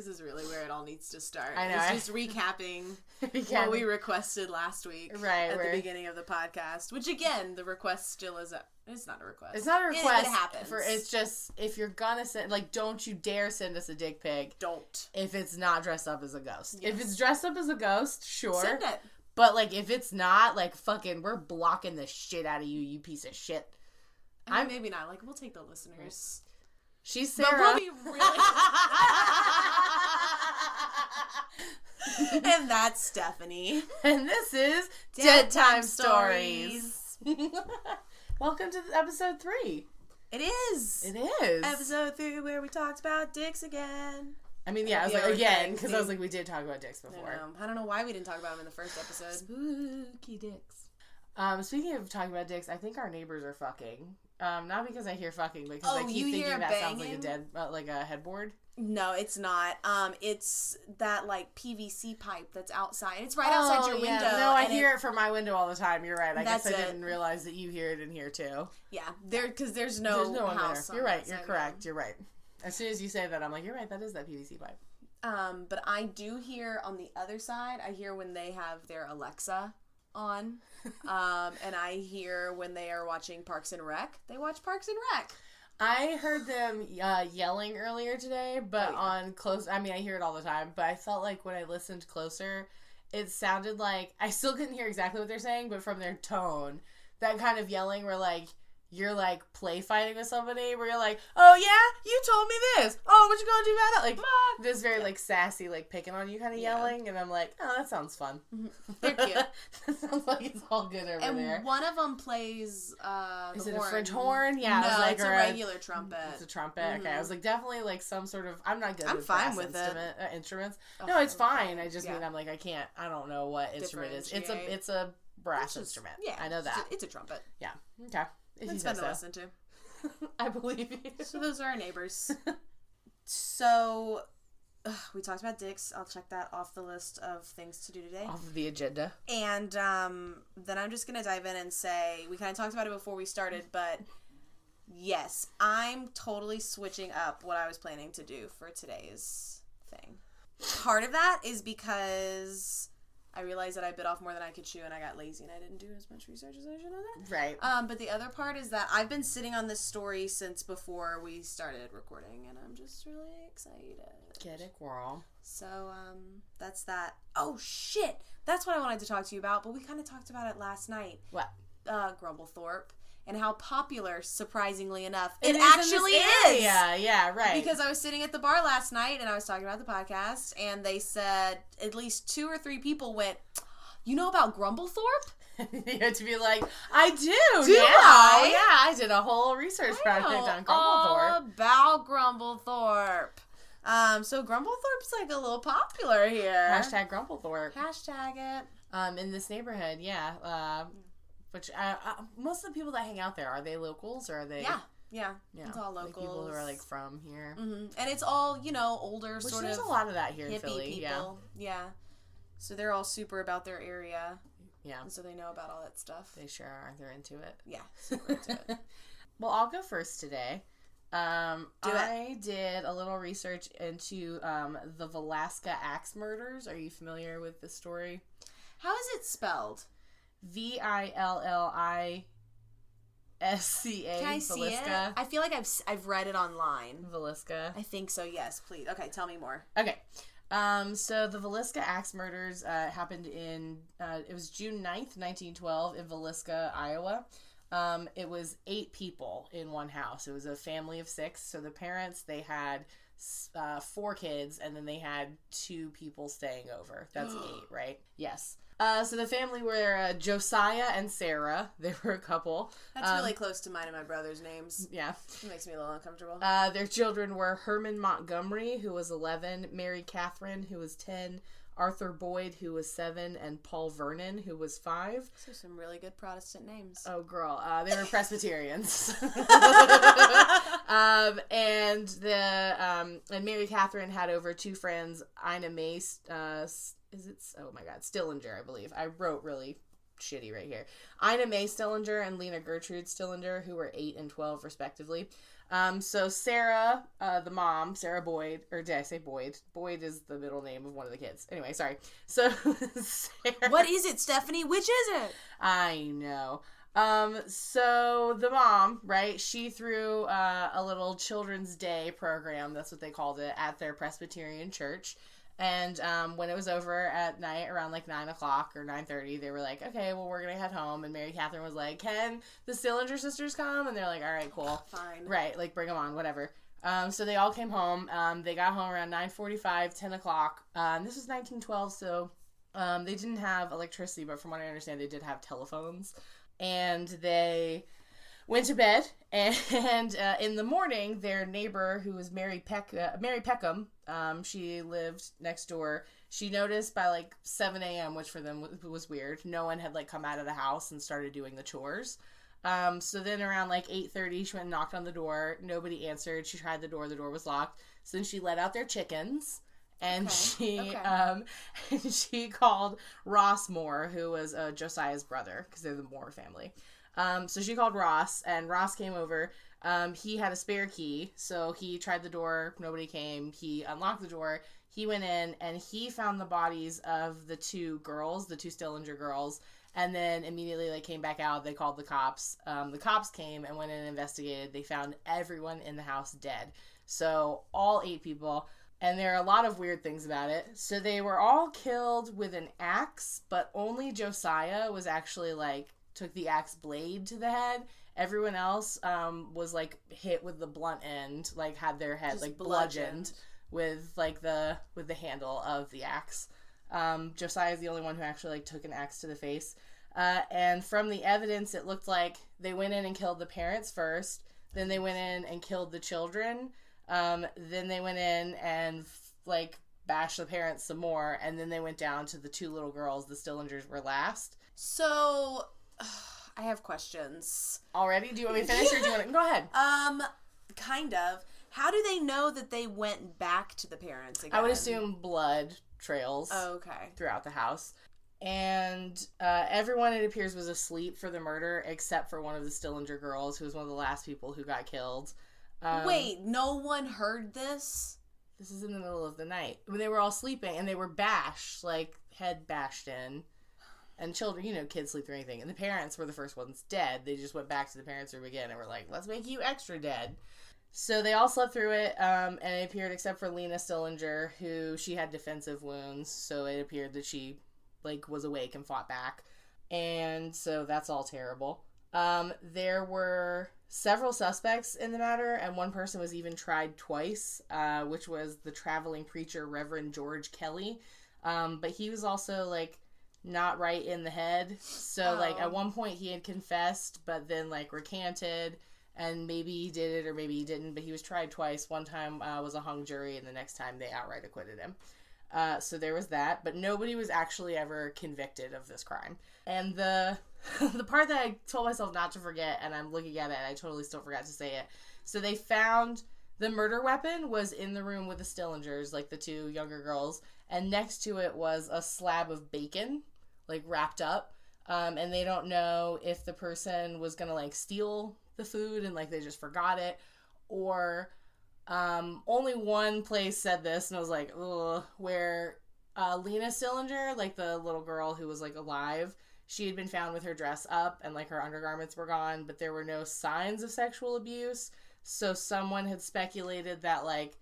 This is really where it all needs to start. I know, It's I- just recapping Recapping. what we requested last week, Right, at where- the beginning of the podcast. Which again, the request still is a. It's not a request. It's not a request. It, happens. For it's just if you're gonna send, like, don't you dare send us a dick pic don't if it's not dressed up as a ghost. If it's dressed up as a ghost, sure. send it. But like, if it's not, like, fucking, we're blocking the shit out of you, you piece of shit. I mean, I'm- maybe not. Like we'll take the listeners. She's But Sarah. we'll be really. and that's Stephanie. and this is Dead Dead Time Time Stories. Welcome to episode three. It is It is episode three where we talked about dicks again. I mean, yeah, I was like again because I was like, we did talk about dicks I, before. know. I don't know why we didn't talk about them in the first episode. Spooky dicks. Um, speaking of talking about dicks, I think our neighbors are fucking. Um, not because I hear fucking, but because Oh, I keep you thinking that sounds like a dead, uh, like a headboard. No, it's not. Um, it's that like PVC pipe that's outside. It's right outside your Oh, yeah. window. No, I hear it, from my window all the time. You're right. I guess I it. didn't realize that you hear it in here too. Yeah, there because there's no There's no one house. there. You're right. You're correct. You're right. As soon as you say that, I'm like, you're right. That is that PVC pipe. Um, but I do hear on the other side. I hear when they have their Alexa on. um, and I hear when they are watching Parks and Rec. They watch Parks and Rec. I heard them uh, yelling earlier today, but Oh, yeah. on close. I mean, I hear it all the time, but I felt like when I listened closer, it sounded like I still couldn't hear exactly what they're saying, but from their tone, that kind of yelling where like you're like play fighting with somebody, where you're like, "Oh yeah, you told me this. Oh, what you gonna do about that?" Like this very like sassy, like picking on you kind of Yeah. yelling, and I'm like, "Oh, that sounds fun." They're cute. that sounds like it's all good over And there. one of them plays. Uh, Is the it a horn. French horn? Yeah, I no, was like, it's a a- regular trumpet. It's a trumpet. Okay, I was like definitely like some sort of. I'm not good. I'm with fine with it. instrument, Uh, instruments. Oh, no, it's I'm fine. I just Yeah. mean I'm like I can't. I don't know what instrument it is. It's a it's a brass just- instrument. Yeah, I know it's a- that. It's a trumpet. Yeah. Okay. It's fun to so. listen to. I believe you. So those are our neighbors. so ugh, we talked about dicks. I'll check that off the list of things to do today. Off of the agenda. And um, then I'm just gonna dive in and say we kind of talked about it before we started, but yes, I'm totally switching up what I was planning to do for today's thing. Part of that is because I realized that I bit off more than I could chew, and I got lazy, and I didn't do as much research as I should have done. Right. Um, but the other part is that I've been sitting on this story since before we started recording, and I'm just really excited. Get it, girl. So, um, that's that. Oh shit, that's what I wanted to talk to you about. But we kind of talked about it last night. What? Uh, Grumblethorpe and how popular, surprisingly enough, It actually is. Yeah, Yeah. Right. Because I was sitting at the bar last night and I was talking about the podcast, and they said at least two or three people went, "You know about Grumblethorpe?" you had to be like, I do. Do now. I? Yeah, I did a whole research project know on all Grumblethorpe. about Grumblethorpe. Um, so Grumblethorpe's like a little popular here. Hashtag Grumblethorpe. Hashtag it. Um, in this neighborhood, yeah. Uh, which uh, uh, most of the people that hang out there are they locals or are they? Yeah, yeah. yeah, it's all like people who are like from here. hmm And it's all you know, older Which sort there's of a lot of that here in hippie Philly. people. Yeah. So they're all super about their area, Yeah, yeah, and so they know about all that stuff. they sure are. They're into it. Yeah, super into it. Well, I'll go first today. Um, Do it. I did a little research into um, the Villisca axe murders. Are you familiar with the story? How is it spelled? V I L L I S C A. Can I see it? I feel like I've I've read it online. Villisca. I think so. Yes, please. Okay, tell me more. Okay. Um, so the Villisca axe murders uh, happened in, uh, it was June 9th, 1912, in Villisca, Iowa. Um, it was eight people in one house. It was a family of six. So the parents, they had uh, four kids, and then they had two people staying over. That's eight, right? Yes. Uh, so the family were uh, Josiah and Sarah. They were a couple. That's Um, really close to mine and my brother's names. Yeah. It makes me a little uncomfortable. Uh, their children were Herman Montgomery, who was 11, Mary Catherine, who was 10, Arthur Boyd, who was 7, and Paul Vernon, who was 5. So some really good Protestant names. Oh, girl. Uh, they were Presbyterians. um, and the um, and Mary Catherine had over two friends, Ina May, uh, is it? Oh my God, Stillinger, I believe. I wrote really shitty right here. Ina May Stillinger and Lena Gertrude Stillinger, who were 8 and 12 respectively. Um, so Sarah, uh, the mom, Sarah Boyd, or did I say Boyd? Boyd is the middle name of one of the kids. Anyway, sorry. So Sarah, What is it, Stephanie? Which is it? I know. Um, so the mom, right? She threw uh, a little Children's Day program. That's what they called it at their Presbyterian church. And um, when it was over at night, around like nine o'clock or nine thirty, they were like, "Okay, well, we're gonna head home." And Mary Catherine was like, "Can the Stillinger sisters come?" And they're like, "All right, cool." Fine. Right, like bring them on, whatever. Um, so they all came home. Um, they got home around 9.45, 10 o'clock. Um, this was 1912, so um, they didn't have electricity, but from what I understand, they did have telephones. And they went to bed, and uh, in the morning, their neighbor, who was Mary Peck, uh, Mary Peckham, um, she lived next door. She noticed by like 7 a.m., which for them was, weird, no one had like come out of the house and started doing the chores. Um, so then around like 8.30, she went and knocked on the door. Nobody answered. She tried the door. The door was locked. So then she let out their chickens. And Okay, she okay. um she called Ross Moore, who was uh, Josiah's brother, because they're the Moore family. Um, so she called Ross, and Ross came over. Um, he had a spare key, so he tried the door. Nobody came. He unlocked the door. He went in, and he found the bodies of the two girls, the two Stillinger girls, and then immediately like came back out. They called the cops. Um, the cops came and went and investigated. They found everyone in the house dead. So all eight people. And there are a lot of weird things about it. So they were all killed with an axe, but only Josiah was actually like took the axe blade to the head. Everyone else um, was like hit with the blunt end, like had their head Just like bludgeoned with like the with the handle of the axe. Um, Josiah is the only one who actually like took an axe to the face. Uh, and from the evidence, it looked like they went in and killed the parents first. Then they went in and killed the children. Um, then they went in and like bashed the parents some more. And then they went down to the two little girls. The Stillingers were last. So, I have questions. Already? Do you want me to finish or do you want to go ahead? Um, kind of. How do they know that they went back to the parents again? I would assume blood trails. Okay. throughout the house. And uh, everyone, it appears, was asleep for the murder except for one of the Stillinger girls, who was one of the last people who got killed. Um, Wait, no one heard this? This is in the middle of the night. When they were all sleeping and they were bashed, like head bashed in. And children, you know, kids sleep through anything. And the parents were the first ones dead. They just went back to the parents' room again and were like, let's make you extra dead. So they all slept through it, um, and it appeared except for Lena Stillinger, who she had defensive wounds, so it appeared that she like was awake and fought back, and so that's all terrible. Um, there were several suspects in the matter, and one person was even tried twice, uh, which was the traveling preacher Reverend George Kelly. Um, but he was also like not right in the head, so like Oh. at one point he had confessed, but then like recanted and maybe he did it or maybe he didn't but he was tried twice. One time uh, was a hung jury and the next time they outright acquitted him. Uh, so there was that but nobody was actually ever convicted of this crime. And the the part that i told myself not to forget and i'm looking at it and i totally still forgot to say it. So they found the murder weapon was in the room with the stillingers like the two younger girls and next to it was a slab of bacon like wrapped up um, and they don't know if the person was gonna like steal the food and like they just forgot it or um, only one place said this and I was like where uh, Lena Stillinger like the little girl who was like alive she had been found with her dress up and like her undergarments were gone but there were no signs of sexual abuse. So someone had speculated that like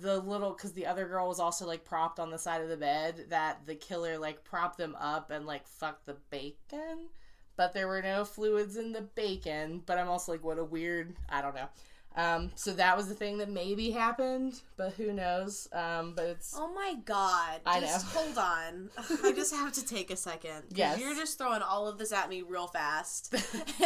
the little because the other girl was also like propped on the side of the bed that the killer like propped them up and like fucked the bacon but there were no fluids in the bacon but i'm also like what a weird i don't know um so that was the thing that maybe happened but who knows um but it's Oh my god. I Just know. hold on. I just have to take a second. Yes. You're just throwing all of this at me real fast.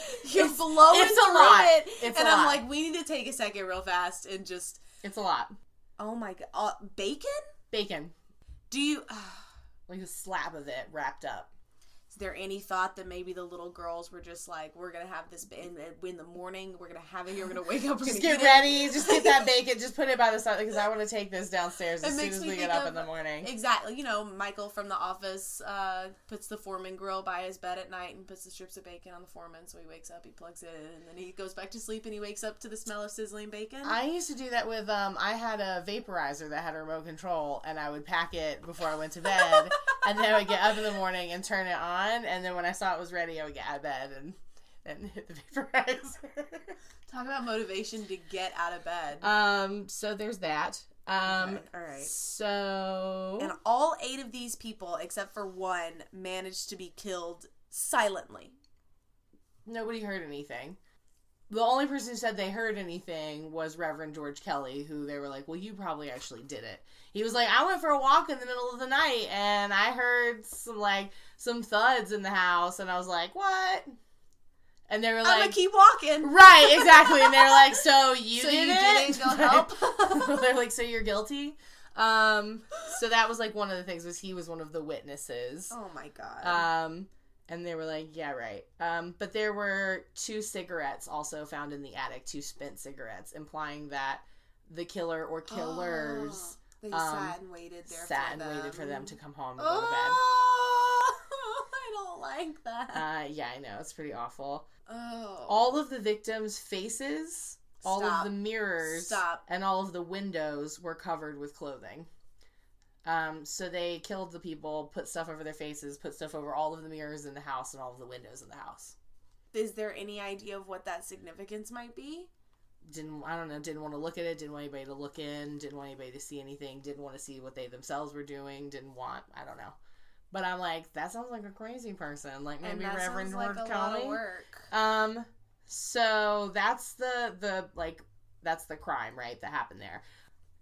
You're It's- blowing it's a through lot. it. It's and a I'm lot. like, we need to take a second real fast and just. it's a lot Oh my god. Uh, bacon? bacon Do you. like a slab of it wrapped up Is there any thought that maybe the little girls were just like, we're gonna have this in, in the morning, we're gonna have it here, we're gonna wake up, Just get eat it? ready. Just get that bacon. Just put it by the side because I want to take this downstairs as soon as we get up of- in the morning. Exactly. You know, Michael from The Office uh, puts the foreman grill by his bed at night and puts the strips of bacon on the foreman. So he wakes up, he plugs it in, and then he goes back to sleep and he wakes up to the smell of sizzling bacon. I used to do that with um I had a vaporizer that had a remote control and I would pack it before I went to bed and then I would get up in the morning and turn it on and then when I saw it was ready I would get out of bed and and hit the vaporizer. Talk about motivation to get out of bed. um so there's that. Um Okay, all right. so and all eight of these people, except for one, managed to be killed silently. nobody heard anything. The only person who said they heard anything was Reverend George Kelly, who they were like, Well, you probably actually did it. He was like, I went for a walk in the middle of the night and I heard some like some thuds in the house and I was like, What? And they were I'm like gonna keep walking. Right, exactly. And they're like, So you so did you it? didn't go help. they're like, So you're guilty? Um so that was like one of the things was he was one of the witnesses. oh my god. Um, and they were like, yeah, right. Um, but there were two cigarettes also found in the attic, two spent cigarettes, implying that the killer or killers they um, sat and waited there sat for and them. waited for them to come home and go to bed. Oh, I don't like that. Uh, yeah, I know. It's pretty awful. oh. All of the victims' faces, all of the mirrors, Stop. and all of the windows were covered with clothing. Um, so they killed the people, put stuff over their faces, put stuff over all of the mirrors in the house and all of the windows in the house. Is there any idea of what that significance might be? didn't I don't know didn't want to look at it didn't want anybody to look in didn't want anybody to see anything didn't want to see what they themselves were doing didn't want I don't know but I'm like that sounds like a crazy person like maybe Reverend sounds like George a lot Kelly of work. um so that's the the like that's the crime right that happened there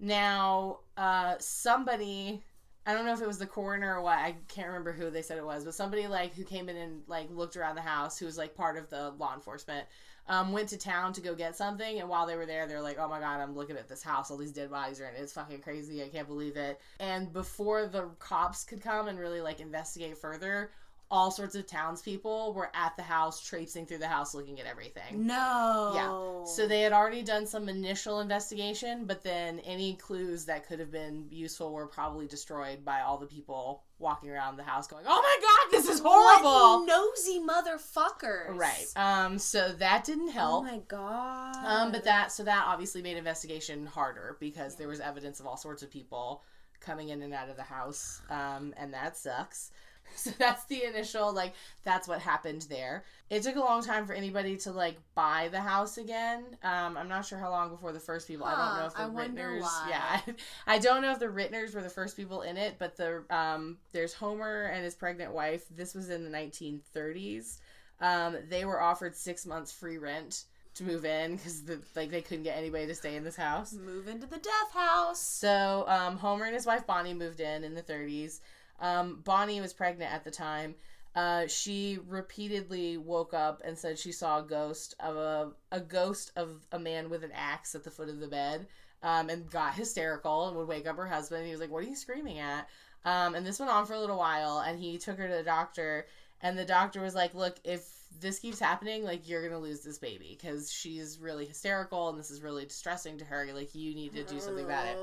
now uh somebody I don't know if it was the coroner or what. I can't remember who they said it was, but somebody like who came in and like looked around the house, who was like part of the law enforcement, um, went to town to go get something, and while they were there, they're like, "Oh my god, I'm looking at this house. All these dead bodies are in it. It's fucking crazy. I can't believe it." And before the cops could come and really like investigate further, all sorts of townspeople were at the house, traipsing through the house, looking at everything. No. Yeah. So they had already done some initial investigation, but then any clues that could have been useful were probably destroyed by all the people walking around the house going, "Oh my god, this is horrible." What nosy motherfuckers. Right. Um so that didn't Oh help. my god. um but that so that obviously made investigation harder because there was evidence of all sorts of people coming in and out of the house. Um and that sucks. So that's the initial like that's what happened there. It took a long time for anybody to like buy the house again. Um, I'm not sure how long before the first people. I don't know if the I Rittners. Yeah, I don't know if the Rittners were the first people in it, but the um, there's Homer and his pregnant wife. This was in the 1930s. Um, they were offered six months free rent to move in because the like they couldn't get anybody to stay in this house. move into the death house. So um, Homer and his wife Bonnie moved in in the 30s. Um, Bonnie was pregnant at the time. Uh, she repeatedly woke up and said she saw a ghost of a a ghost of a man with an axe at the foot of the bed, um, and got hysterical and would wake up her husband. He was like, "What are you screaming at?" Um, and this went on for a little while, and he took her to the doctor, and the doctor was like, "Look, if this keeps happening, like you're gonna lose this baby because she's really hysterical and this is really distressing to her. Like you need to do something about it."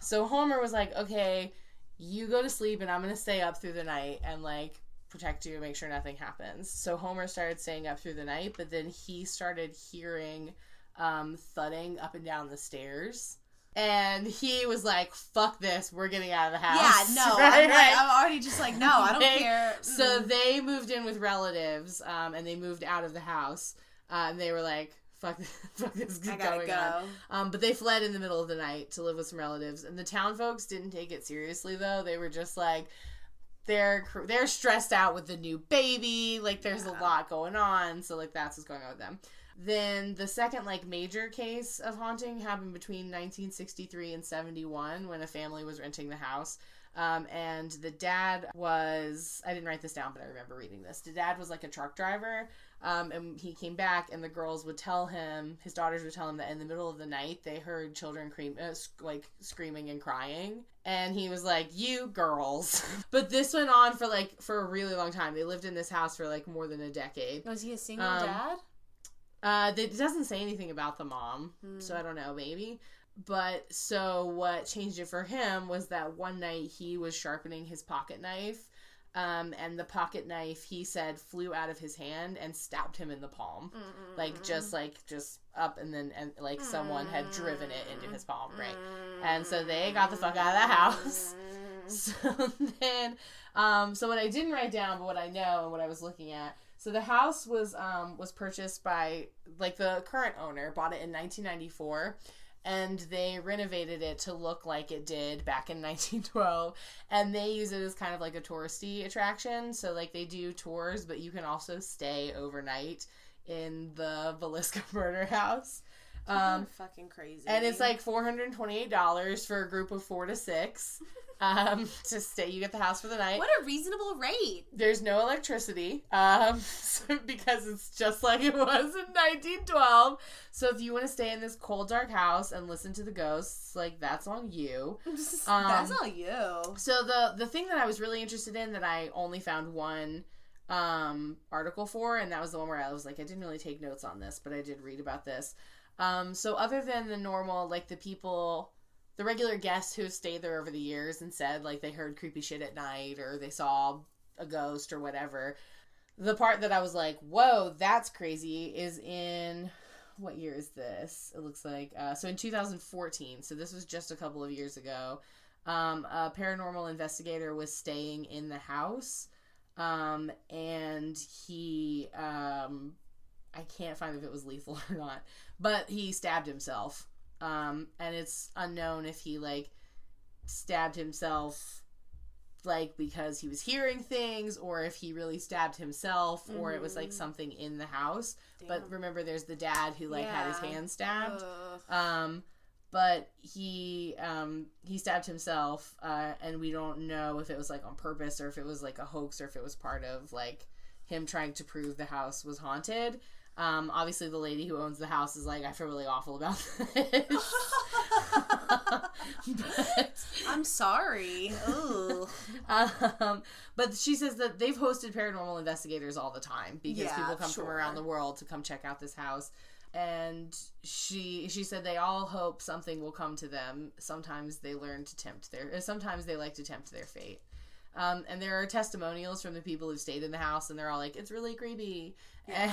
So Homer was like, okay, you go to sleep and I'm going to stay up through the night and like protect you, make sure nothing happens. So Homer started staying up through the night, but then he started hearing um, thudding up and down the stairs. And he was like, fuck this, we're getting out of the house. Yeah, no, Right, I'm, right. I'm already just like, no, I don't They- care. So they moved in with relatives um, and they moved out of the house. Uh, and they were like, fuck, fuck this is I gotta going go. on. Um, but they fled in the middle of the night to live with some relatives, and the town folks didn't take it seriously. Though they were just like, they're they're stressed out with the new baby. Like there's a lot going on, so like that's what's going on with them. Then the second like major case of haunting happened between 1963 and 71 when a family was renting the house. Um, and the dad was I didn't write this down, but I remember reading this. The dad was like a truck driver. Um, and he came back, and the girls would tell him, his daughters would tell him that in the middle of the night they heard children cream, uh, sc- like screaming and crying, and he was like, "You girls." but this went on for like for a really long time. They lived in this house for like more than a decade. Was he a single Um, dad? Uh, it doesn't say anything about the mom, Hmm. so I don't know, maybe. But so what changed it for him was that one night he was sharpening his pocket knife, um, and the pocket knife he said flew out of his hand and stabbed him in the palm, like just like just up and then and like someone had driven it into his palm, right? And so they got the fuck out of the house. So then, um, so what I didn't write down, but what I know and what I was looking at. So the house was um was purchased by like the current owner bought it in 1994 and they renovated it to look like it did back in 1912 and they use it as kind of like a touristy attraction. So like they do tours but you can also stay overnight in the Villisca murder house um fucking crazy. and it's like four hundred and twenty-eight dollars for a group of four to six. Um, to stay, you get the house for the night. what a reasonable rate. There's no electricity, um, so- because it's just like it was in 1912. So if you want to stay in this cold, dark house and listen to the ghosts, like that's on you. That's Um, all you. So the the thing that I was really interested in that I only found one um article for and that was the one where I was like I didn't really take notes on this but I did read about this. Um so other than the normal like the people the regular guests who have stayed there over the years and said like they heard creepy shit at night or they saw a ghost or whatever. The part that I was like, "Whoa, that's crazy" is in what year is this? It looks like uh, so in 2014. So this was just a couple of years ago. Um, a paranormal investigator was staying in the house, um, and he um, I can't find if it was lethal or not, but he stabbed himself. Um, and it's unknown if he like stabbed himself like because he was hearing things or if he really stabbed himself or it was like Mhm. something in the house but remember there's the dad who like had his hand stabbed Ugh. um but he um he stabbed himself uh and we don't know if it was like on purpose or if it was like a hoax or if it was part of like him trying to prove the house was haunted um obviously the lady who owns the house is like i feel really awful about this but I'm sorry. Ooh. um, but she says that they've hosted paranormal investigators all the time because Yeah, people come from around the world to come check out this house. And she she said they all hope something will come to them. Sometimes they learn to tempt their. Sometimes they like to tempt their fate. Um, and there are testimonials from the people who stayed in the house, and they're all like, "It's really creepy." Yeah.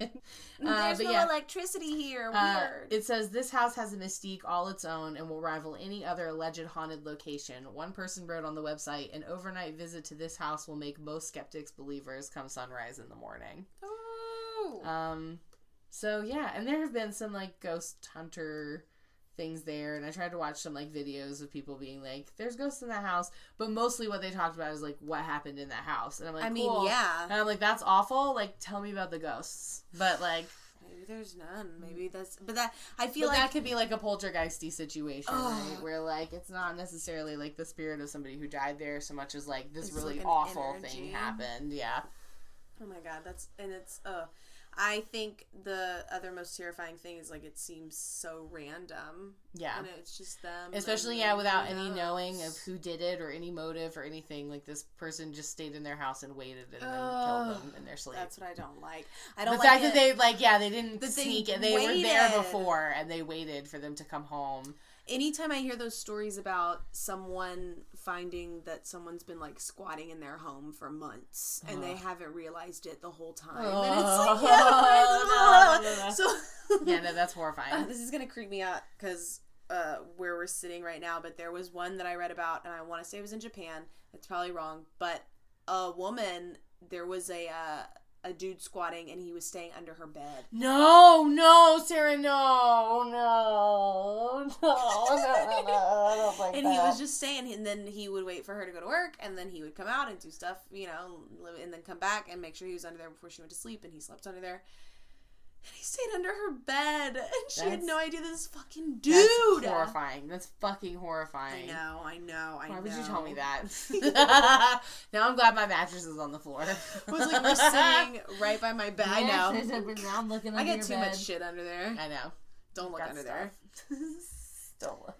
And, uh, There's no yeah. electricity here. Uh, Weird. it says this house has a mystique all its own and will rival any other alleged haunted location. One person wrote on the website, "An overnight visit to this house will make most skeptics believers come sunrise in the morning." Ooh. Um, so yeah, and there have been some like ghost hunter things there, and I tried to watch some like videos of people being like, "There's ghosts in that house," but mostly what they talked about is like what happened in that house, and I'm like, I mean, cool. yeah. and I'm like, that's awful. Like, tell me about the ghosts, but like. Maybe there's none. Maybe that's. But that I feel like that could be like a poltergeisty situation, Ugh. right? Where like it's not necessarily like the spirit of somebody who died there so much as like this It's really like awful energy. thing happened. Yeah. Oh my god, that's and it's uh I think the other most terrifying thing is like it seems so random. Yeah. And it's just them. Especially yeah, without any knows? knowing of who did it or any motive or anything. Like this person just stayed in their house and waited and then Ugh. killed them in their sleep. That's what I don't like. I don't like the fact it. that they like yeah they didn't that sneak it they were there before and they waited for them to come home anytime I hear those stories about someone finding that someone's been like squatting in their home for months and they haven't realized it the whole time, Oh, and it's like, no, no, yeah, no. so yeah no that's Uh, horrifying this is gonna creep me out because uh, where we're sitting right now, but there was one that I read about, and I want to say it was in Japan. It's probably wrong, but a woman, there was a uh, a dude squatting, and he was staying under her bed. no no sarah no no no no no, no, I and he was just staying, and then he would wait for her to go to work, and then he would come out and do stuff, you know, and then come back and make sure he was under there before she went to sleep, and he slept under there. And he stayed under her bed, and she had no idea this fucking That's dude. horrifying. That's fucking horrifying. I know, I know, I Why know. would you tell me that? now I'm glad my mattress is on the floor. It was like we're sitting right by my bed. I know. I'm looking I get too much shit under there. I know. Don't look Got under stuff. there. Don't look.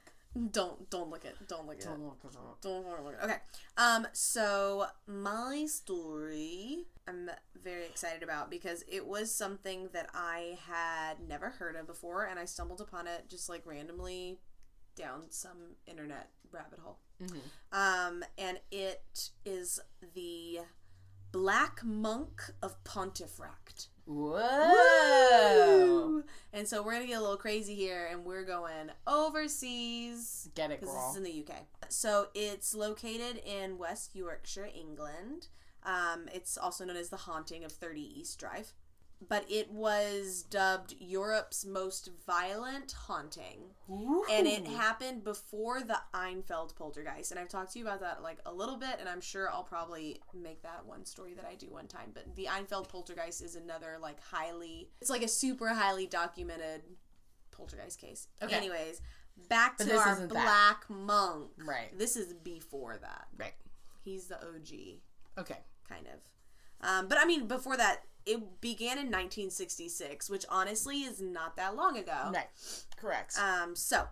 Don't don't look at don't look at Don't it. look. Don't look. Don't wanna look. Okay. Um. So my story, I'm very excited about because it was something that I had never heard of before, and I stumbled upon it just like randomly down some internet rabbit hole. Mhm. Um. And it is the Black Monk of Pontefract. Whoa! Woo! And so we're gonna get a little crazy here, and we're going overseas Get it, because this is in the UK. So it's located in West Yorkshire, England. Um, it's also known as the Haunting of 30 East Drive. But it was dubbed Europe's most violent haunting. And it happened before the Enfield poltergeist. And I've talked to you about that like a little bit, and I'm sure I'll probably make that one story that I do one time. But the Enfield poltergeist is another like highly, it's like a super highly documented poltergeist case. Okay. Anyways, back But to our isn't that. black monk. Right. This is before that. Right. He's the OG, Okay. kind of. Um, but I mean, before that, it began in 1966, which honestly is not that long ago. Right. Correct. Um, so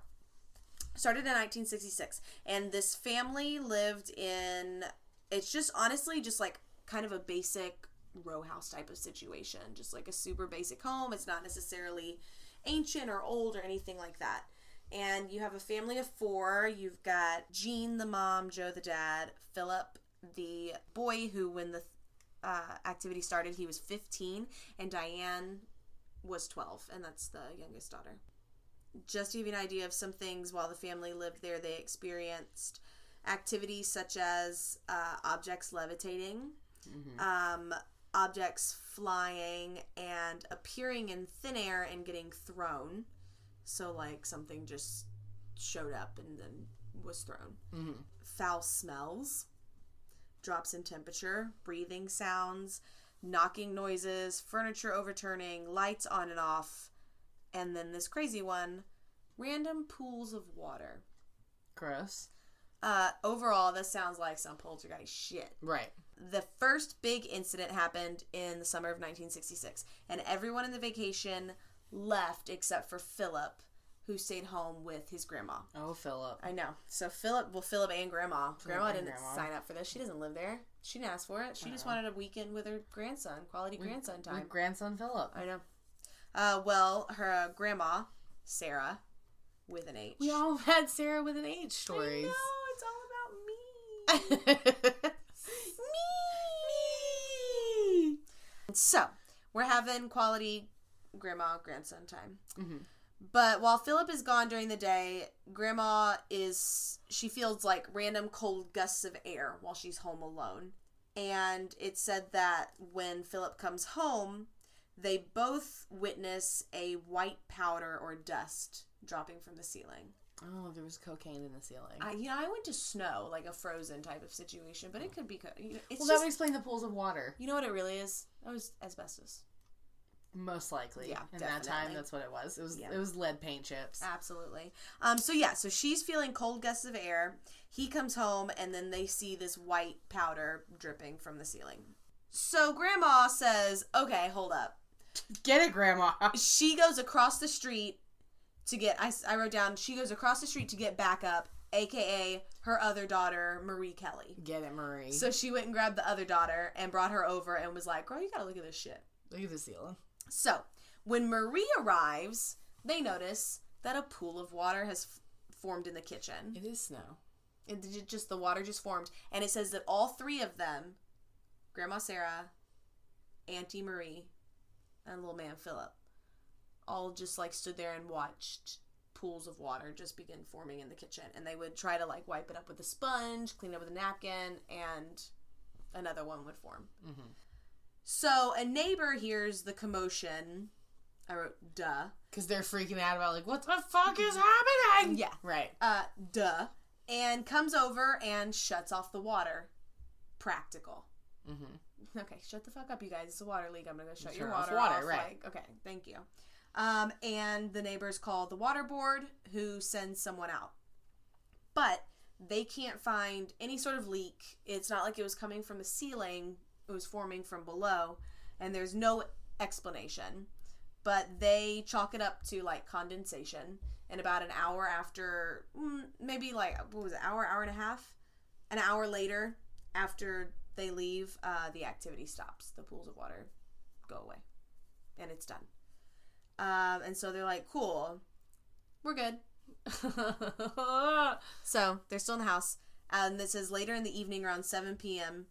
started in 1966, and this family lived in. It's just honestly just like kind of a basic row house type of situation, just like a super basic home. It's not necessarily ancient or old or anything like that. And you have a family of four. You've got Jean, the mom, Joe, the dad, Philip, the boy who, when the uh, activity started, he was 15, and Diane was 12, and that's the youngest daughter just to give you an idea of some things while the family lived there, they experienced activities such as uh, objects levitating, um, objects flying, and appearing in thin air and getting thrown. So, like something just showed up and then was thrown. Mhm. Foul smells, drops in temperature, breathing sounds, knocking noises, furniture overturning, lights on and off, and then this crazy one random pools of water. Gross. Uh, overall, this sounds like some poltergeist shit. Right. The first big incident happened in the summer of 1966, and everyone in the vacation left except for Philip, who stayed home with his grandma. Oh, Philip. I know. So Philip, well, Philip and Grandma. Grandma and didn't Grandma. sign up for this. She doesn't live there. She didn't ask for it. She just Uh-uh. wanted a weekend with her grandson, quality grandson time. Grandson Philip. I know. Uh, well, her uh, grandma, Sarah, with an H. We all had Sarah with an H stories. know, it's all about me. me. Me. So, we're having quality grandma grandson time. Mhm. But while Philip is gone during the day, grandma is she feels like random cold gusts of air while she's home alone. And it said that when Philip comes home, they both witness a white powder or dust dropping from the ceiling. oh, there was cocaine in the ceiling. I, you know, I went to snow, like a frozen type of situation, but it could be. co- You know, it's well, that would explain the pools of water. you know what it really is? That was asbestos. Most likely. Yeah, In that time, that's what it was. It was. Yeah. It was lead paint chips. Absolutely. Um. So yeah. So she's feeling cold gusts of air. He comes home, and then they see this white powder dripping from the ceiling. So grandma says, "Okay, hold up." Get it, Grandma. She goes across the street to get. I, I wrote down. She goes across the street to get backup, aka her other daughter, Marie Kelly. Get it, Marie. So she went and grabbed the other daughter and brought her over and was like, "Girl, you gotta look at this shit." Look at the ceiling. So when Marie arrives, they notice that a pool of water has f- formed in the kitchen. It is snow. And it just the water just formed, and it says that all three of them, Grandma Sarah, Auntie Marie, and little man Philip, all just like stood there and watched pools of water just begin forming in the kitchen, and they would try to like wipe it up with a sponge, clean it up with a napkin, and another one would form. Mhm. So a neighbor hears the commotion. I wrote duh. Because they're freaking out about like, what the fuck is happening? Yeah. Right. Uh, duh. And comes over and shuts off the water. Practical. Mm-hmm. Okay, shut the fuck up, you guys. It's a water leak. I'm gonna go shut Turn your off water, water, off. right. Like, okay, thank you. Um, and the neighbors call the water board, who sends someone out. But they can't find any sort of leak. It's not like it was coming from the ceiling; it was forming from below, and there's no explanation. But they chalk it up to like condensation. And about an hour after, mm, maybe like what was it, hour, hour and a half, an hour later, after they leave, uh, the activity stops. The pools of water go away, and it's done. Um, and so they're like, "Cool, we're good." So they're still in the house. And this says later in the evening, around 7 p.m.,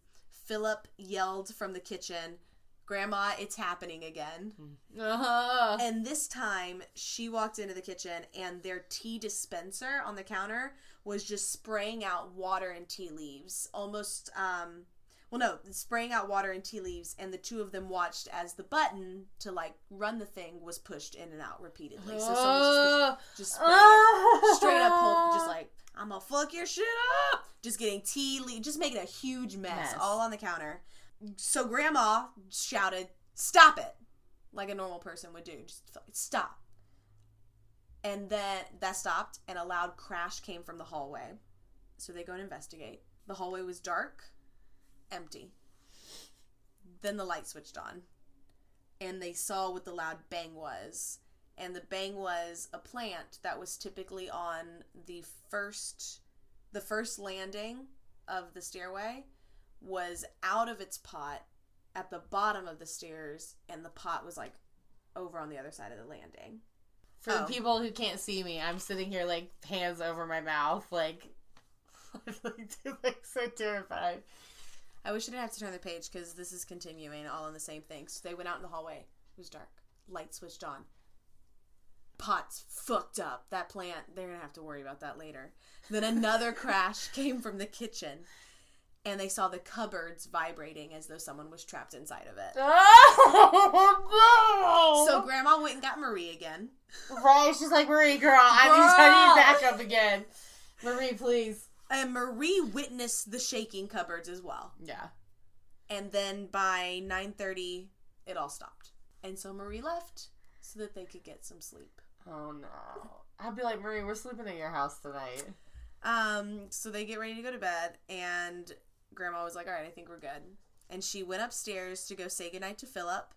Philip yelled from the kitchen, Grandma, it's happening again. uh-huh. And this time, she walked into the kitchen, and their tea dispenser on the counter was just spraying out water and tea leaves. Almost, um, well, no, spraying out water and tea leaves, and the two of them watched as the button to like run the thing was pushed in and out repeatedly. So someone just, just spraying it straight up pulp, just like I'm gonna fuck your shit up. Just getting tea, le- just making a huge mess, Mess. all on the counter. So grandma shouted, "Stop it!" like a normal person would do. Just stop. And then that stopped, and a loud crash came from the hallway. So they go and investigate. The hallway was dark, empty. Then the light switched on, and they saw what the loud bang was and the bang was a plant that was typically on the first the first landing of the stairway was out of its pot at the bottom of the stairs and the pot was like over on the other side of the landing. For Oh. the people who can't see me, I'm sitting here like hands over my mouth, like, like, like so terrified. i wish i didn't have to turn the page because this is continuing all on the same thing. So they went out in the hallway. It was dark. Light switched on pot's fucked up that plant they're gonna have to worry about that later then another crash came from the kitchen and they saw the cupboards vibrating as though someone was trapped inside of it Oh no! so grandma went and got marie again right, she's like Marie, girl, I need, I need backup again. Marie, please. and marie witnessed the shaking cupboards as well Yeah. and then by 9.30 it all stopped and so marie left so that they could get some sleep Oh no. I'd be like Marie, we're sleeping at your house tonight. Um, so they get ready to go to bed, and Grandma was like, "All right, I think we're good." And she went upstairs to go say goodnight to Philip.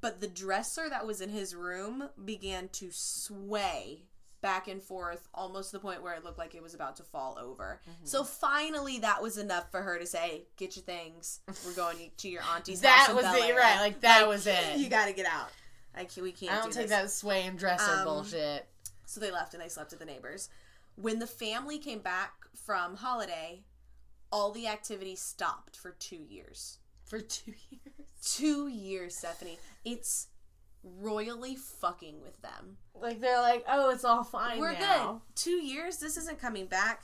But the dresser that was in his room began to sway back and forth, almost to the point where it looked like it was about to fall over. Mm-hmm. So finally, that was enough for her to say, "Get your things. We're going to your auntie's That house." was it, right? Like that was it. You got to get out. I can't, we can't. I don't do take this. that sway and dresser Um, bullshit. So they left and they slept at the neighbors. When the family came back from holiday, all the activity stopped for two years. For two years. Two years, Stephanie. It's royally fucking with them. Like they're like, oh, it's all fine We're now. good. Two years, this isn't coming back.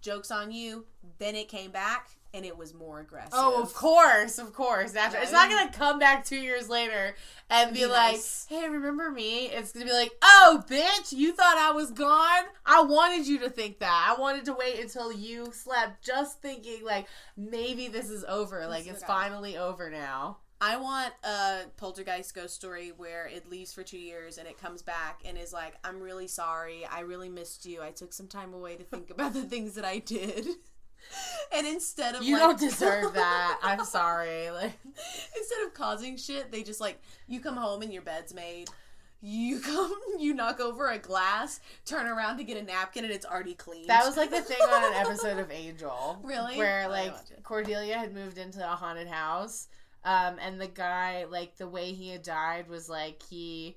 Joke's on you. Then it came back and it was more aggressive. Oh, of course, of course. After it's not gonna come back two years later and be, Be like, nice. "Hey, remember me?" It's gonna be like, "Oh, bitch, you thought I was gone? I wanted you to think that. I wanted to wait until you slept, just thinking like maybe this is over. Like it's finally over now." I want a poltergeist ghost story where it leaves for two years and it comes back and is like, I'm really sorry. I really missed you. I took some time away to think about the things that I did. and instead of You like, don't deserve that. I'm sorry. Like instead of causing shit, they just like you come home and your bed's made. You come, you knock over a glass, turn around to get a napkin, and it's already clean. that was like the thing on an episode of Angel. Really? Where like. Cordelia had moved into a haunted house. Um, and the guy, like the way he had died was like he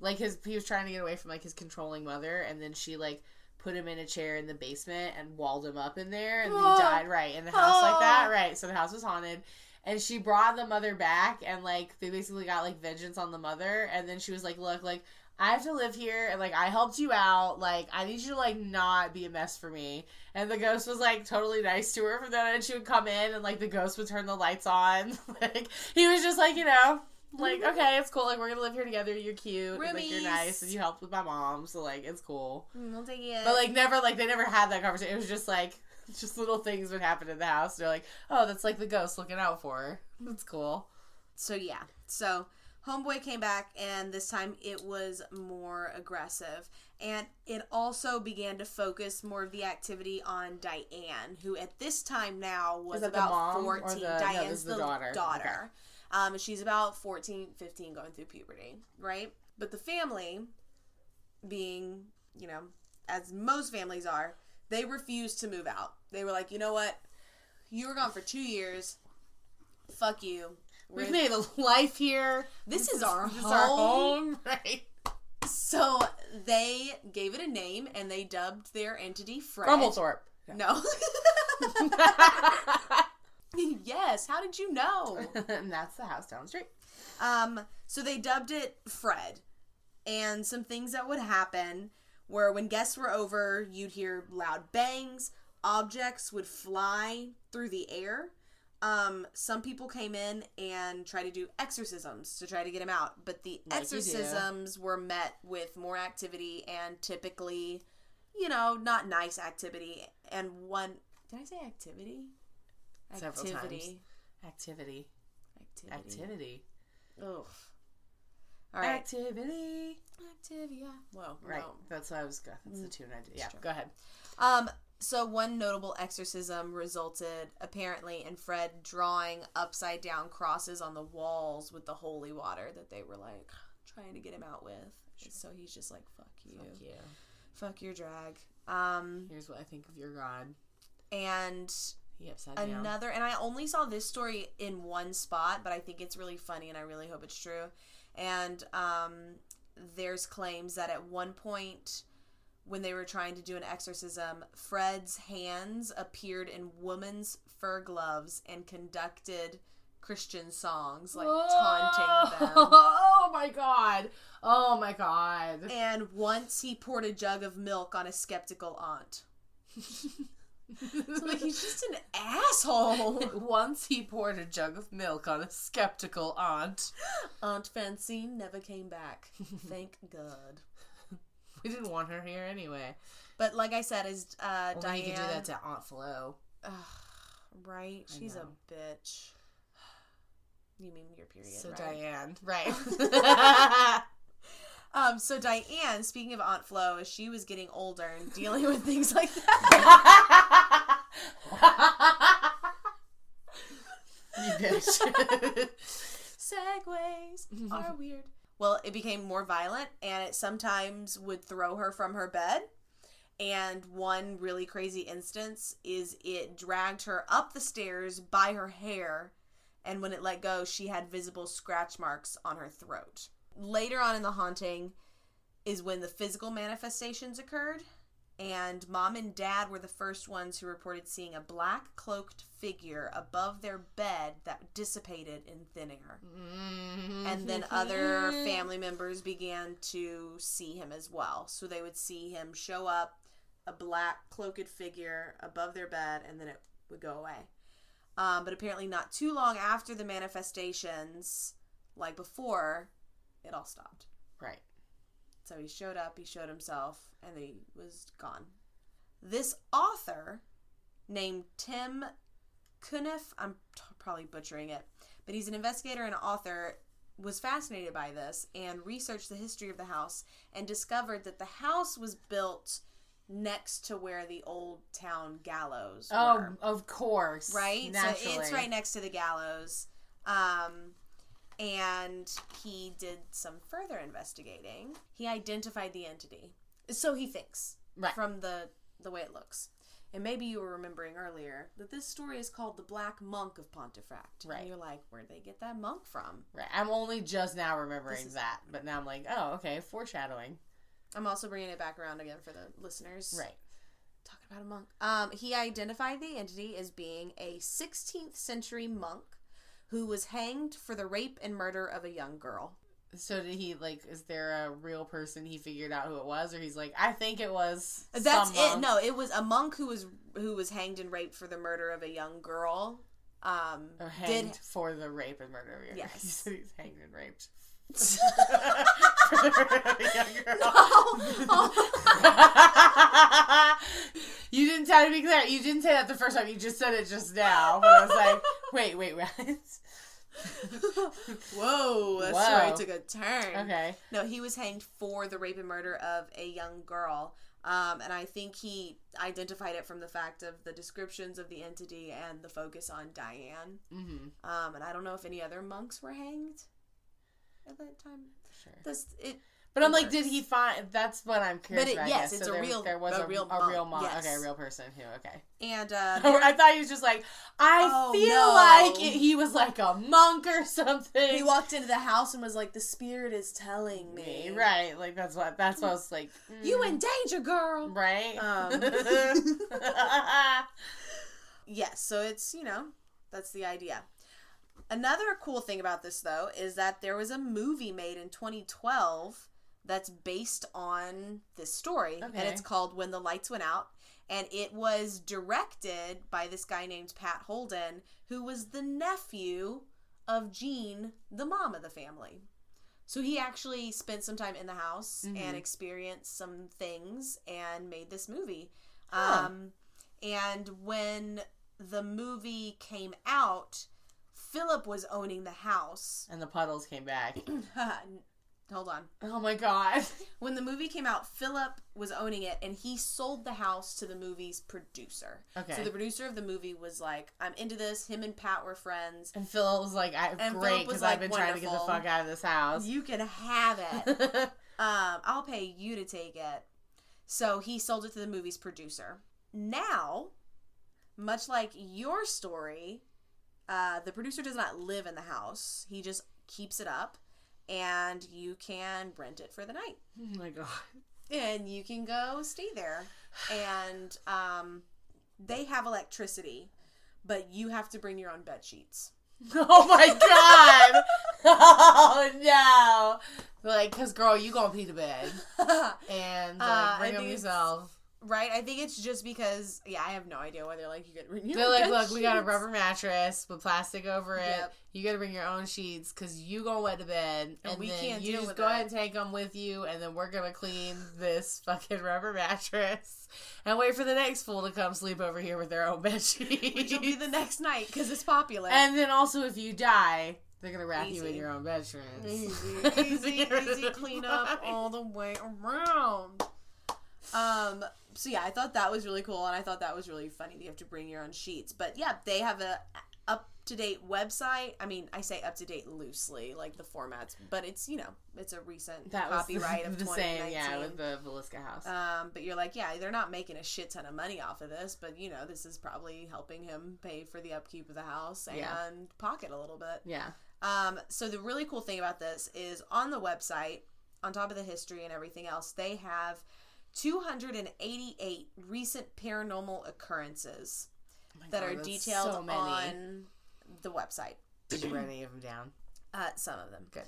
like his he was trying to get away from like his controlling mother and then she like put him in a chair in the basement and walled him up in there and Oh. he died right in the house like that. Oh. Right. So the house was haunted. And she brought the mother back and like they basically got like vengeance on the mother and then she was like, Look, like I have to live here and like I helped you out. Like I need you to like not be a mess for me. And the ghost was like totally nice to her from then and she would come in and like the ghost would turn the lights on. like he was just like, you know, like, okay, it's cool, like we're gonna live here together, you're cute, and, like you're nice and you helped with my mom, so like it's cool. Mm, I'll take it. But like never like they never had that conversation. It was just like Just little things would happen in the house. They're like, oh, that's like the ghost looking out for her. That's cool. So yeah. So Homeboy came back and this time it was more aggressive. And it also began to focus more of the activity on Diane, who at this time now was about 14. the- Diane's is the the, daughter. daughter. Um, she's about 14, 15 going through puberty, right? But the family, being, you know, as most families are, they refused to move out. They were like, you know what? You were gone for two years. Fuck you. We've We're- made a life here. This is our this home. is our home, right? So they gave it a name and they dubbed their entity Fred. Grumblethorpe. No. yes. How did you know? and that's the house down the street. Um, so they dubbed it Fred. And some things that would happen were when guests were over, you'd hear loud bangs, objects would fly through the air. Um, some people came in and tried to do exorcisms to try to get him out, but the Like exorcisms were met with more activity and typically, you know, not nice activity. And one, did I say activity? Several times. Activity. Activity. Activity. Activity. Ugh. All right. Activity. Activia. Whoa. Right. No. That's what I was. That's the tune I did. Yeah. Go ahead. Um. So one notable exorcism resulted apparently in Fred drawing upside down crosses on the walls with the holy water that they were like trying to get him out with. So he's just like, "Fuck you, Fuck you. fuck your drag." Um. Here's what I think of your god. And He upside down. another and i only saw this story in one spot but i think it's really funny and i really hope it's true and um, there's claims that at one point when they were trying to do an exorcism fred's hands appeared in woman's fur gloves and conducted christian songs like taunting them Oh my god. Oh my god. and once he poured a jug of milk on a skeptical aunt so like he's just an asshole Once he poured a jug of milk on a skeptical aunt. Aunt Francine never came back. Thank God. We didn't want her here anyway. But like I said, is uh, Only Diane you could do that to Aunt Flo. right? I She's a bitch. You mean your period? So right? Diane, right? Um. So Diane, speaking of Aunt Flo, as she was getting older and dealing with things like that. You bitch. Segways are weird. Well, it became more violent, and it sometimes would throw her from her bed. And one really crazy instance is it dragged her up the stairs by her hair, and when it let go, she had visible scratch marks on her throat. Later on in the haunting is when the physical manifestations occurred, and mom and dad were the first ones who reported seeing a black cloaked figure above their bed that dissipated in thin air and then other family members began to see him as well. So they would see him show up, a black cloaked figure above their bed, and then it would go away. Um, but apparently, not too long after the manifestations, like before, it all stopped. Right. So he showed up, he showed himself, and he was gone. This author named Tim Cuniff, I'm t- probably butchering it, but he's an investigator and author, was fascinated by this and researched the history of the house and discovered that the house was built next to where the old town gallows Oh, were. of course. Right? Naturally. So it's right next to the gallows. Um, and he did some further investigating. He identified the entity. So he thinks Right. from the the way it looks. And maybe you were remembering earlier that this story is called The Black Monk of Pontefract. Right. And you're like, where'd they get that monk from? Right. I'm only just now remembering is- that, but now I'm like, oh, okay, foreshadowing. I'm also bringing it back around again for the listeners. Right. Talking about a monk. Um, he identified the entity as being a 16th century monk who was hanged for the rape and murder of a young girl. So did he like? Is there a real person he figured out who it was, or he's like, I think it was. That's it. monk." No, it was a monk who was who was hanged and raped for the murder of a young girl. Um, Or hanged did for the rape and murder of a young Yes. He's hanged and raped. For the murder of a young girl. You didn't try to be clear. You didn't say that the first time. You just said it just now. But I was like, wait, wait, wait. Whoa, that's Whoa. it took a turn. okay. No, he was hanged for the rape and murder of a young girl. Um, and I think he identified it from the fact of the descriptions of the entity and the focus on Diane. Mm-hmm. Um, and I don't know if any other monks were hanged at that time. Sure. This it But I'm like, did he find? That's what I'm curious. But it- about, yes, it's So a there, real- There was a a, real a real monk, monk. yes. Okay, a real person who. Okay. and uh, I thought he was just like, I Oh, feel no. like it, he was like a monk or something. he walked into the house and was like, "The spirit is telling me, right? Like that's what. That's what I was like. You mm, in danger, girl." right? Um. Yes, so it's, you know, that's the idea. Another cool thing about this, though, is that there was a movie made in 2012 that's based on this story. And it's called When the Lights Went Out. And it was directed by this guy named Pat Holden, who was the nephew of Jean, the mom of the family. So he actually spent some time in the house Mhm. and experienced some things and made this movie. Huh. Um, and when the movie came out, Philip was owning the house. and the puddles came back. Hold on. Oh my god. When the movie came out, Philip was owning it and he sold the house to the movie's producer. Okay. So the producer of the movie was like, I'm into this. Him and Pat were friends. and Phil was like, I, And "Great, Philip because I've like, been trying to get the fuck out of this house." You can have it. um, I'll pay you to take it. So he sold it to the movie's producer. Now, much like your story, uh, the producer does not live in the house. He just keeps it up, and you can rent it for the night, oh my god. and you can go stay there. And um, they have electricity, but you have to bring your own bed sheets. Oh my god. oh no. Like, cause girl, you gonna pee the bed and like, Uh, I bring them yourself. Right? I think it's just because yeah, I have no idea why they're like you get bring your They're like, look, we got a rubber mattress with plastic over it. Yep. You got to bring your own sheets because you gonna wet the bed, and, we then can't you just go that. ahead and take them with you, and then we're gonna clean this fucking rubber mattress and wait for the next fool to come sleep over here with their own bed sheets. Which will be the next night because it's popular. and then also, if you die, they're gonna wrap you in your own bed sheets. easy, easy, easy clean up all the way around. Um. So yeah, I thought that was really cool, and I thought that was really funny. that You have to bring your own sheets, but yeah, they have a up to date website. I mean, I say up to date loosely, like the formats, but it's you know it's a recent That was copyright of the same, yeah, with the Villisca house. Um, but you're like, yeah, they're not making a shit ton of money off of this, but you know, this is probably helping him pay for the upkeep of the house and Yeah. pocket a little bit. yeah. Um, so the really cool thing about this is on the website, on top of the history and everything else, they have 288 recent paranormal occurrences Oh that God, are detailed so on the website. Did you write any of them down? Uh, some of them. Good.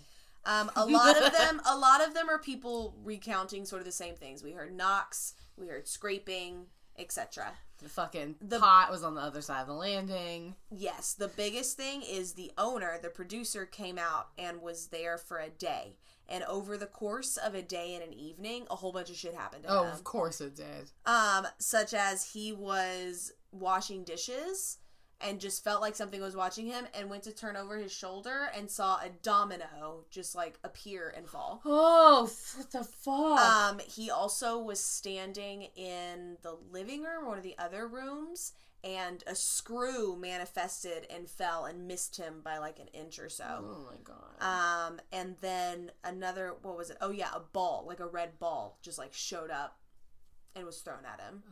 Um, a lot of them, a lot of them are people recounting sort of the same things. We heard knocks, we heard scraping, etc. The fucking The- pot was on the other side of the landing. Yes, the biggest thing is the owner, the producer, came out and was there for a day. And over the course of a day and an evening, a whole bunch of shit happened to Oh, him. of course it did. Um, such as he was washing dishes and just felt like something was watching him and went to turn over his shoulder and saw a domino just like appear and fall. Oh, what the fuck? Um, he also was standing in the living room, one of the other rooms, and a screw manifested and fell and missed him by like an inch or so. oh my god. Um, and then another, what was it? Oh yeah, a ball, like a red ball, just like showed up and was thrown at him.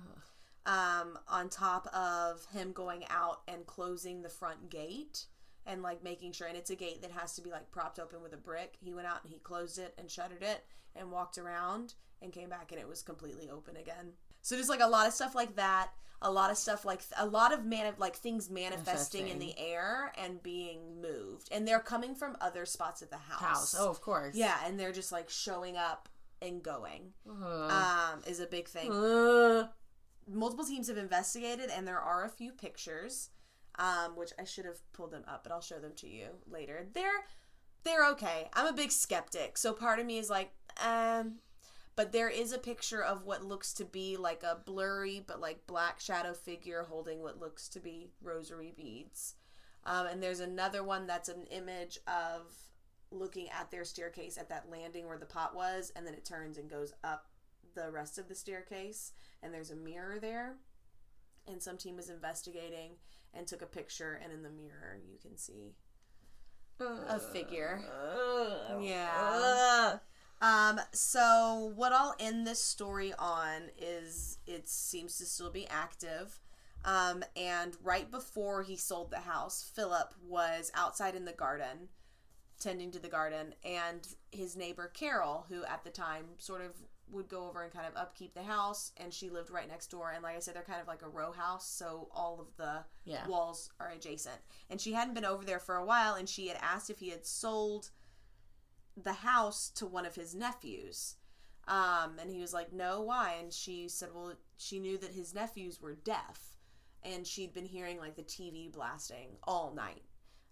Um, on top of him going out and closing the front gate and like making sure, and it's a gate that has to be like propped open with a brick. He went out and he closed it and shuttered it and walked around and came back and it was completely open again. So just like a lot of stuff like that, a lot of stuff like a lot of man like things manifesting in the air and being moved, and they're coming from other spots of the house. House. Oh, of course. yeah, and they're just like showing up and going. Ugh. Um, is a big thing Ugh. multiple teams have investigated and there are a few pictures um, which i should have pulled them up but i'll show them to you later they're they're okay i'm a big skeptic so part of me is like um but there is a picture of what looks to be like a blurry but like black shadow figure holding what looks to be rosary beads. Um, and there's another one that's an image of looking at their staircase at that landing where the pot was, and then it turns and goes up the rest of the staircase, and there's a mirror there. And some team was investigating and took a picture, and in the mirror, you can see uh, a figure. Uh, yeah. Uh. Um, so what I'll end this story on is it seems to still be active. Um, and right before he sold the house, Philip was outside in the garden, tending to the garden, and his neighbor Carol, who at the time sort of would go over and kind of upkeep the house, and she lived right next door. And like I said, they're kind of like a row house, so all of the Yeah. walls are adjacent. And she hadn't been over there for a while, and she had asked if he had sold the house to one of his nephews. Um, and he was like, no, why? And she said, well, she knew that his nephews were deaf, and she'd been hearing like the TV blasting all night.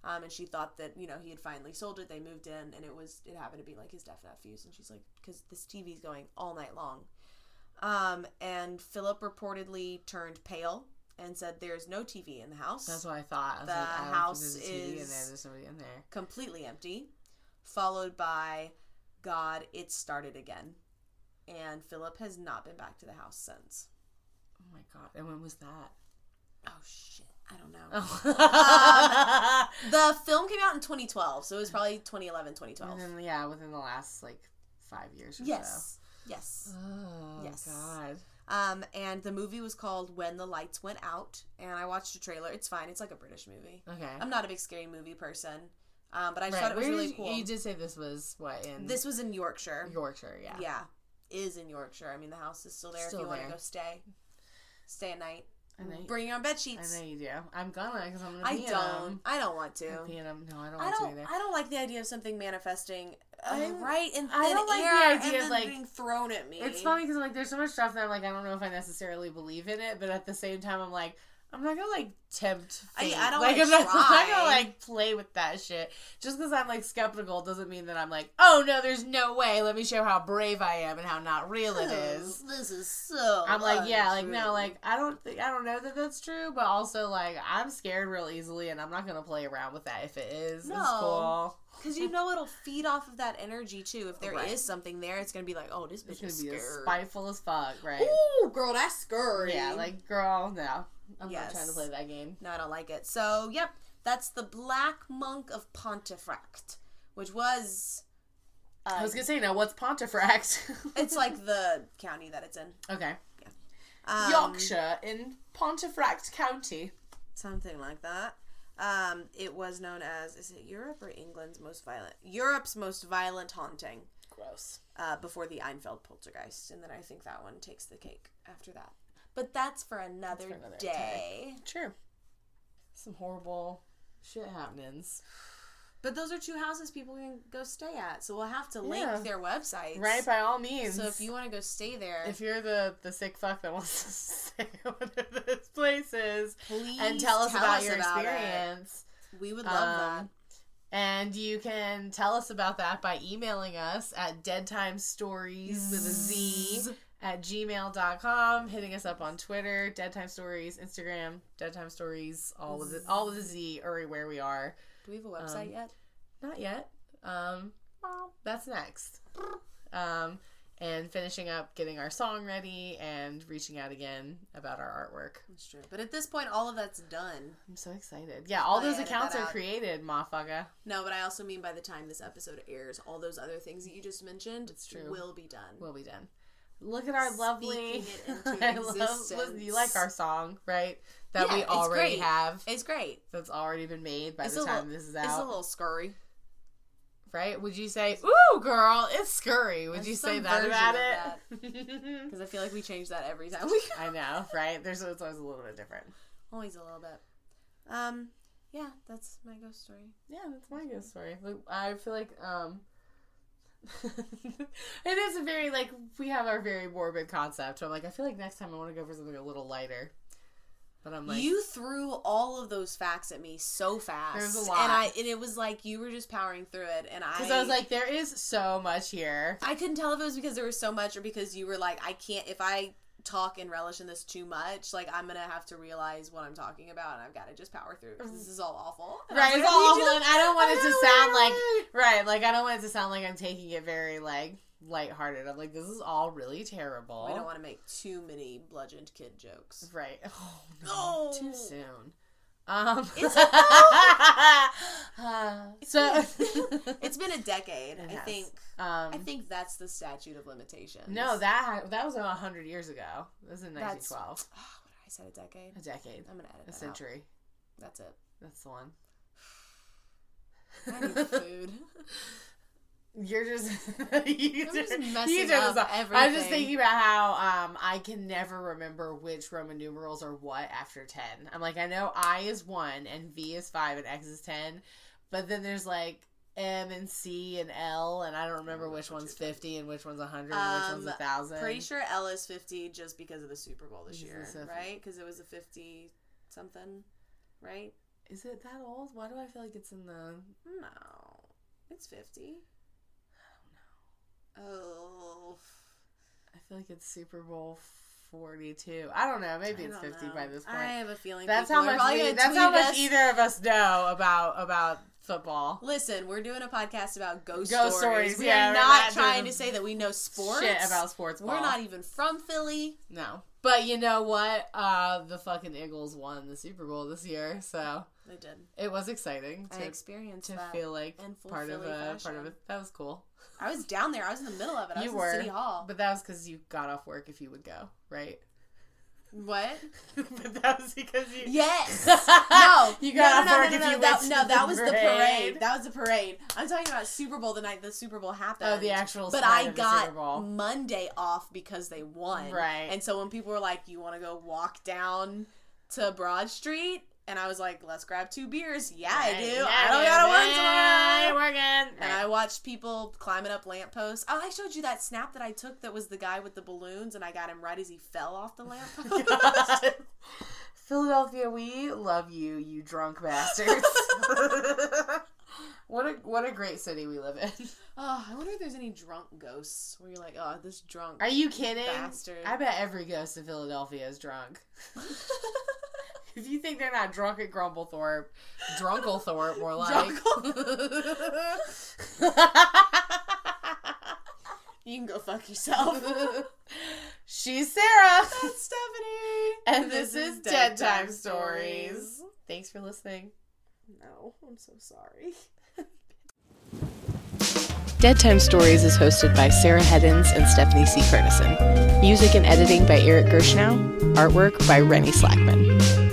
Um, and she thought that you know he had finally sold it. They moved in, and it was it happened to be like his deaf nephews. And she's like, because this TV's going all night long. Um, and Philip reportedly turned pale and said, "There's no TV in the house." That's what I thought. I was The like, I house think there's a TV in is- there. There's somebody in there. completely empty, followed by God, it started again. And Philip has not been back to the house since. Oh my god! And when was that? Oh shit, I don't know. Oh. The film came out in 2012, so it was probably 2011, 2012. Within, yeah, within the last like five years or Yes. Yes. Oh Yes. God. Um, and the movie was called When the Lights Went Out, and I watched a trailer. It's fine. It's like a British movie. Okay. I'm not a big scary movie person, um, but I just Right. thought it was Where really did- cool. You did say this was what in This was in Yorkshire. Yorkshire, yeah. yeah is in yorkshire i mean the house is still there Still if you want to go stay stay a night I know. You, bring your own bed sheets. I know you do. I'm gonna because I'm gonna. i Pee in don't them. i don't want to them. No, I don't i want to don't either. i don't like the idea of something manifesting uh, I'm- right in I don't like the air idea and of, then like- being thrown at me It's funny because like there's so much stuff that I'm like I don't know if I necessarily believe in it, but at the same time I'm like I'm not gonna like tempt I- fate. I don't like I'm not, I'm not gonna like play with that shit. Just because I'm like skeptical doesn't mean that I'm like oh no there's no way. Let me show how brave I am and how not real it is. this is so I'm like yeah like no like I don't think I don't know that that's true, but also like I'm scared real easily and I'm not gonna play around with that if it is. It's No. cool. because you know it'll feed off of that energy too if there is Right. something there it's gonna be like oh this It's bitch gonna is be scared spiteful as fuck, right? Ooh, girl that's scary Yeah, like girl, no. I'm not trying to play that game. No, I don't like it. So, yep, that's the Black Monk of Pontefract, which was. Uh, I was gonna say now, what's Pontefract? it's like the county that it's in. okay, Um, Yorkshire in Pontefract County. Something like that. Um, it was known as is it Europe or England's most violent? Europe's most violent haunting. Gross. Uh, before the Enfield poltergeist, and then I think that one takes the cake after that. But that's for another, for another day. True. Some horrible shit happenings. But those are two houses people can go stay at, so we'll have to link Yeah. their websites. Right, by all means. So if you want to go stay there, if you're the the sick fuck that wants to stay at one of those places please and tell us about your about it. experience. We would love Um, And you can tell us about that by emailing us at deadtimestories with a Z at gmail.com, hitting us up on Twitter, Dead Time Stories, Instagram, Dead Time Stories, all with it, all with a Z, or where we are. Do we have a website Um, yet? Not yet. Um, well, that's next. Um, and finishing up getting our song ready and reaching out again about our artwork. That's true. But at this point, all of that's done. I'm so excited. Yeah, all those accounts are created, motherfucker. No, but I also mean by the time this episode airs, all those other things that you just mentioned It's true. will be done. Will be done. Look at our lovely. Love- you like our song, right? That Yeah, we already have. It's great. That's already been made by It's the time little- this is out. It's a little scurry. Right? Would you say, "Ooh, girl, it's scurry"? Would There's you say that about it? Because I feel like we change that every time we I know, right? There's it's always a little bit different. Always a little bit. Um, yeah, that's my ghost story. Yeah, that's my ghost story. Like, I feel like um it is a very like we have our very morbid concept. So I'm like, I feel like next time I want to go for something a little lighter. But I'm like, you threw all of those facts at me so fast. There's a lot. And I and it was like you were just powering through it and I because I was like, there is so much here. I couldn't tell if it was because there was so much or because you were like, I can't if I talk and relish in this too much, like I'm gonna have to realize what I'm talking about and I've gotta just power through because this is all awful. And Right, was it's I all awful, to- and I don't want it to sound like right. Like I don't want it to sound like I'm taking it very like lighthearted. I'm like, this is all really terrible. We don't want to make too many bludgeoned kid jokes. Right. Oh no. No. Too soon. Um. Is it so It's been a decade. I think Um. I think that's the statute of limitations. no, that that was a hundred years ago. That was in 1912. Oh, what did I say? A decade. A decade. I'm gonna edit A that out. century. That's it. That's the one. I need food. You're just you I'm just messing you turn up this off. I was just thinking about how um I can never remember which Roman numerals are what after ten. I'm like I know I is one and V is five and X is ten, but then there's like M and C and L and I don't remember know which one's fifty and which one's a hundred and which one's a Um, thousand. Pretty sure L is 50 just because of the Super Bowl this This year, is right? Because it was a 50 something, right? Is it that old? Why do I feel like it's in the? No, it's 50. Oh, I feel like it's Super Bowl forty-two. I don't know. Maybe it's don't fifty know. by this point. I have a feeling That's how much. We, that's how much us. either of us know about about football. Listen, we're doing a podcast about ghost, Ghost stories. stories, We yeah, are not not trying to say that we know sports. Shit about sports. We're not even from Philly. No, but you know what? Uh, the fucking Eagles won the Super Bowl this year, so They did. it was exciting I to experienced to that. feel like part of a part of it. That was cool. I was down there. I was in the middle of it. I you was were in City Hall. but that was because you got off work. If you would go, right? what? but that was because you. Yes. no, you got no, off no, work no, if no, you that, went to no, that was the parade. parade. That was the parade. I'm talking about Super Bowl the night the Super Bowl happened. Oh, the actual. But I of the Super got Bowl. Monday off because they won. Right. And so when people were like, "You want to go walk down to Broad Street?" And I was like, "Let's grab two beers." Yeah, I do. Yeah, I don't gotta work yeah, I ain't tomorrow. working. And I watched people climbing up lampposts. Oh, I showed you that snap that I took that was the guy with the balloons, and I got him right as he fell off the lamppost. Philadelphia, we love you, you drunk bastards. what a what a great city we live in. oh, I wonder if there's any drunk ghosts where you're like, oh, this drunk. Are you kidding? Bastard. I bet every ghost in Philadelphia is drunk. If you think they're not drunk at Grumblethorpe, Drunklethorpe more like. you can go fuck yourself. She's Sarah. That's Stephanie. And this is Dead Time Stories. Thanks for listening. No, I'm so sorry. Dead Time Stories is hosted by Sarah Heddens and Stephanie C. Kernison. Music and editing by Eric Gershnow. Artwork by Rennie Slackman.